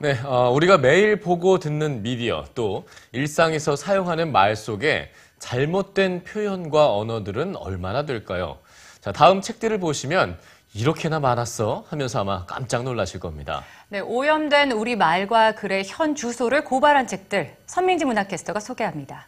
네, 어, 우리가 매일 보고 듣는 미디어 또 일상에서 사용하는 말 속에 잘못된 표현과 언어들은 얼마나 될까요? 자, 다음 책들을 보시면 이렇게나 많았어 하면서 아마 깜짝 놀라실 겁니다. 네, 오염된 우리 말과 글의 현 주소를 고발한 책들 선민지 문학캐스터가 소개합니다.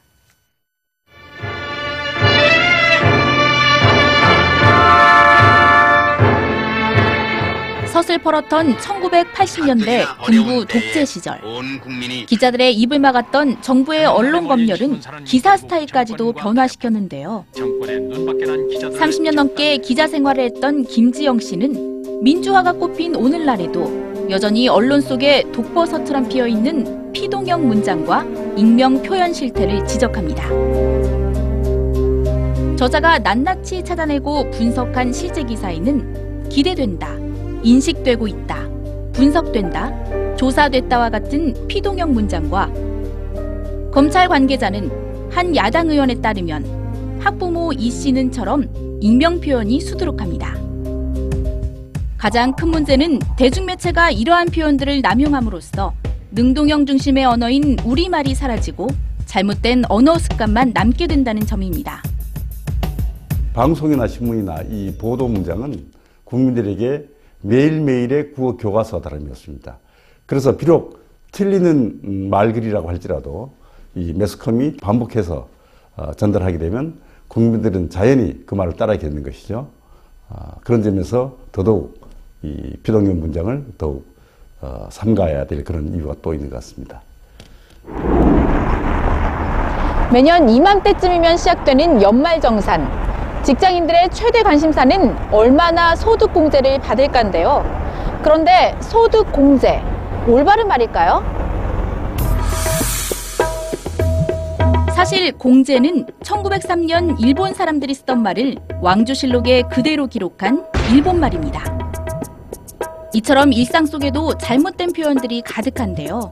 서슬퍼렇던 1980년대 군부 독재 시절 기자들의 입을 막았던 정부의 언론 검열은 기사 스타일까지도 변화시켰는데요. 30년 넘게 기자 생활을 했던 김지영 씨는 민주화가 꽃핀 오늘날에도 여전히 언론 속에 독버섯처럼 피어 있는 피동형 문장과 익명 표현 실태를 지적합니다. 저자가 낱낱이 찾아내고 분석한 실제 기사에는 기대된다, 인식되고 있다, 분석된다, 조사됐다와 같은 피동형 문장과 검찰 관계자는 한 야당 의원에 따르면 학부모 이 씨는처럼 익명 표현이 수두룩합니다. 가장 큰 문제는 대중매체가 이러한 표현들을 남용함으로써 능동형 중심의 언어인 우리말이 사라지고 잘못된 언어 습관만 남게 된다는 점입니다. 방송이나 신문이나 이 보도 문장은 국민들에게 매일매일의 국어 교과서 다름이었습니다. 그래서 비록 틀리는 음, 말글이라고 할지라도 이 매스컴이 반복해서 어, 전달하게 되면 국민들은 자연히 그 말을 따라하게 되는 것이죠. 아, 그런 점에서 더더욱 이 피동형 문장을 더욱 어, 삼가해야 될 그런 이유가 또 있는 것 같습니다. 매년 이맘때쯤이면 시작되는 연말정산. 직장인들의 최대 관심사는 얼마나 소득공제를 받을까인데요. 그런데 소득공제, 올바른 말일까요? 사실 공제는 1903년 일본 사람들이 쓰던 말을 왕조실록에 그대로 기록한 일본 말입니다. 이처럼 일상 속에도 잘못된 표현들이 가득한데요.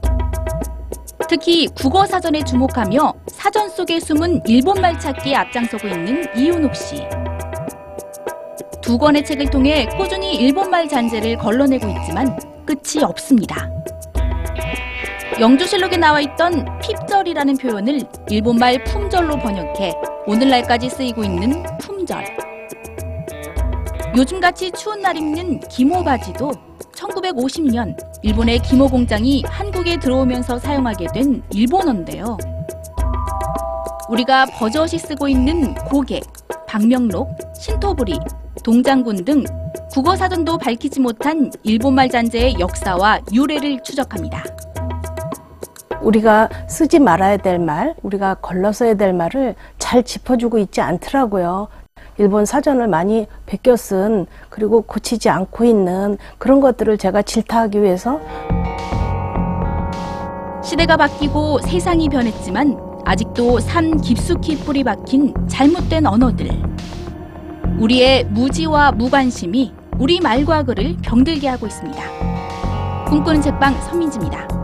특히 국어 사전에 주목하며 사전 속에 숨은 일본말 찾기에 앞장서고 있는 이윤옥 씨. 두 권의 책을 통해 꾸준히 일본말 잔재를 걸러내고 있지만 끝이 없습니다. 영주실록에 나와 있던 핍절이라는 표현을 일본말 품절로 번역해 오늘날까지 쓰이고 있는 품절. 요즘같이 추운 날 입는 기모 바지도 1950년 일본의 기모 공장이 한국에 들어오면서 사용하게 된 일본어인데요. 우리가 버젓이 쓰고 있는 고객, 박명록, 신토부리, 동장군 등 국어 사전도 밝히지 못한 일본말 잔재의 역사와 유래를 추적합니다. 우리가 쓰지 말아야 될 말, 우리가 걸러서야 될 말을 잘 짚어주고 있지 않더라고요. 일본 사전을 많이 베껴 쓴 그리고 고치지 않고 있는 그런 것들을 제가 질타하기 위해서 시대가 바뀌고 세상이 변했지만 아직도 삶 깊숙이 뿌리 박힌 잘못된 언어들. 우리의 무지와 무관심이 우리 말과 글을 병들게 하고 있습니다. 꿈꾸는 책방 선민지입니다.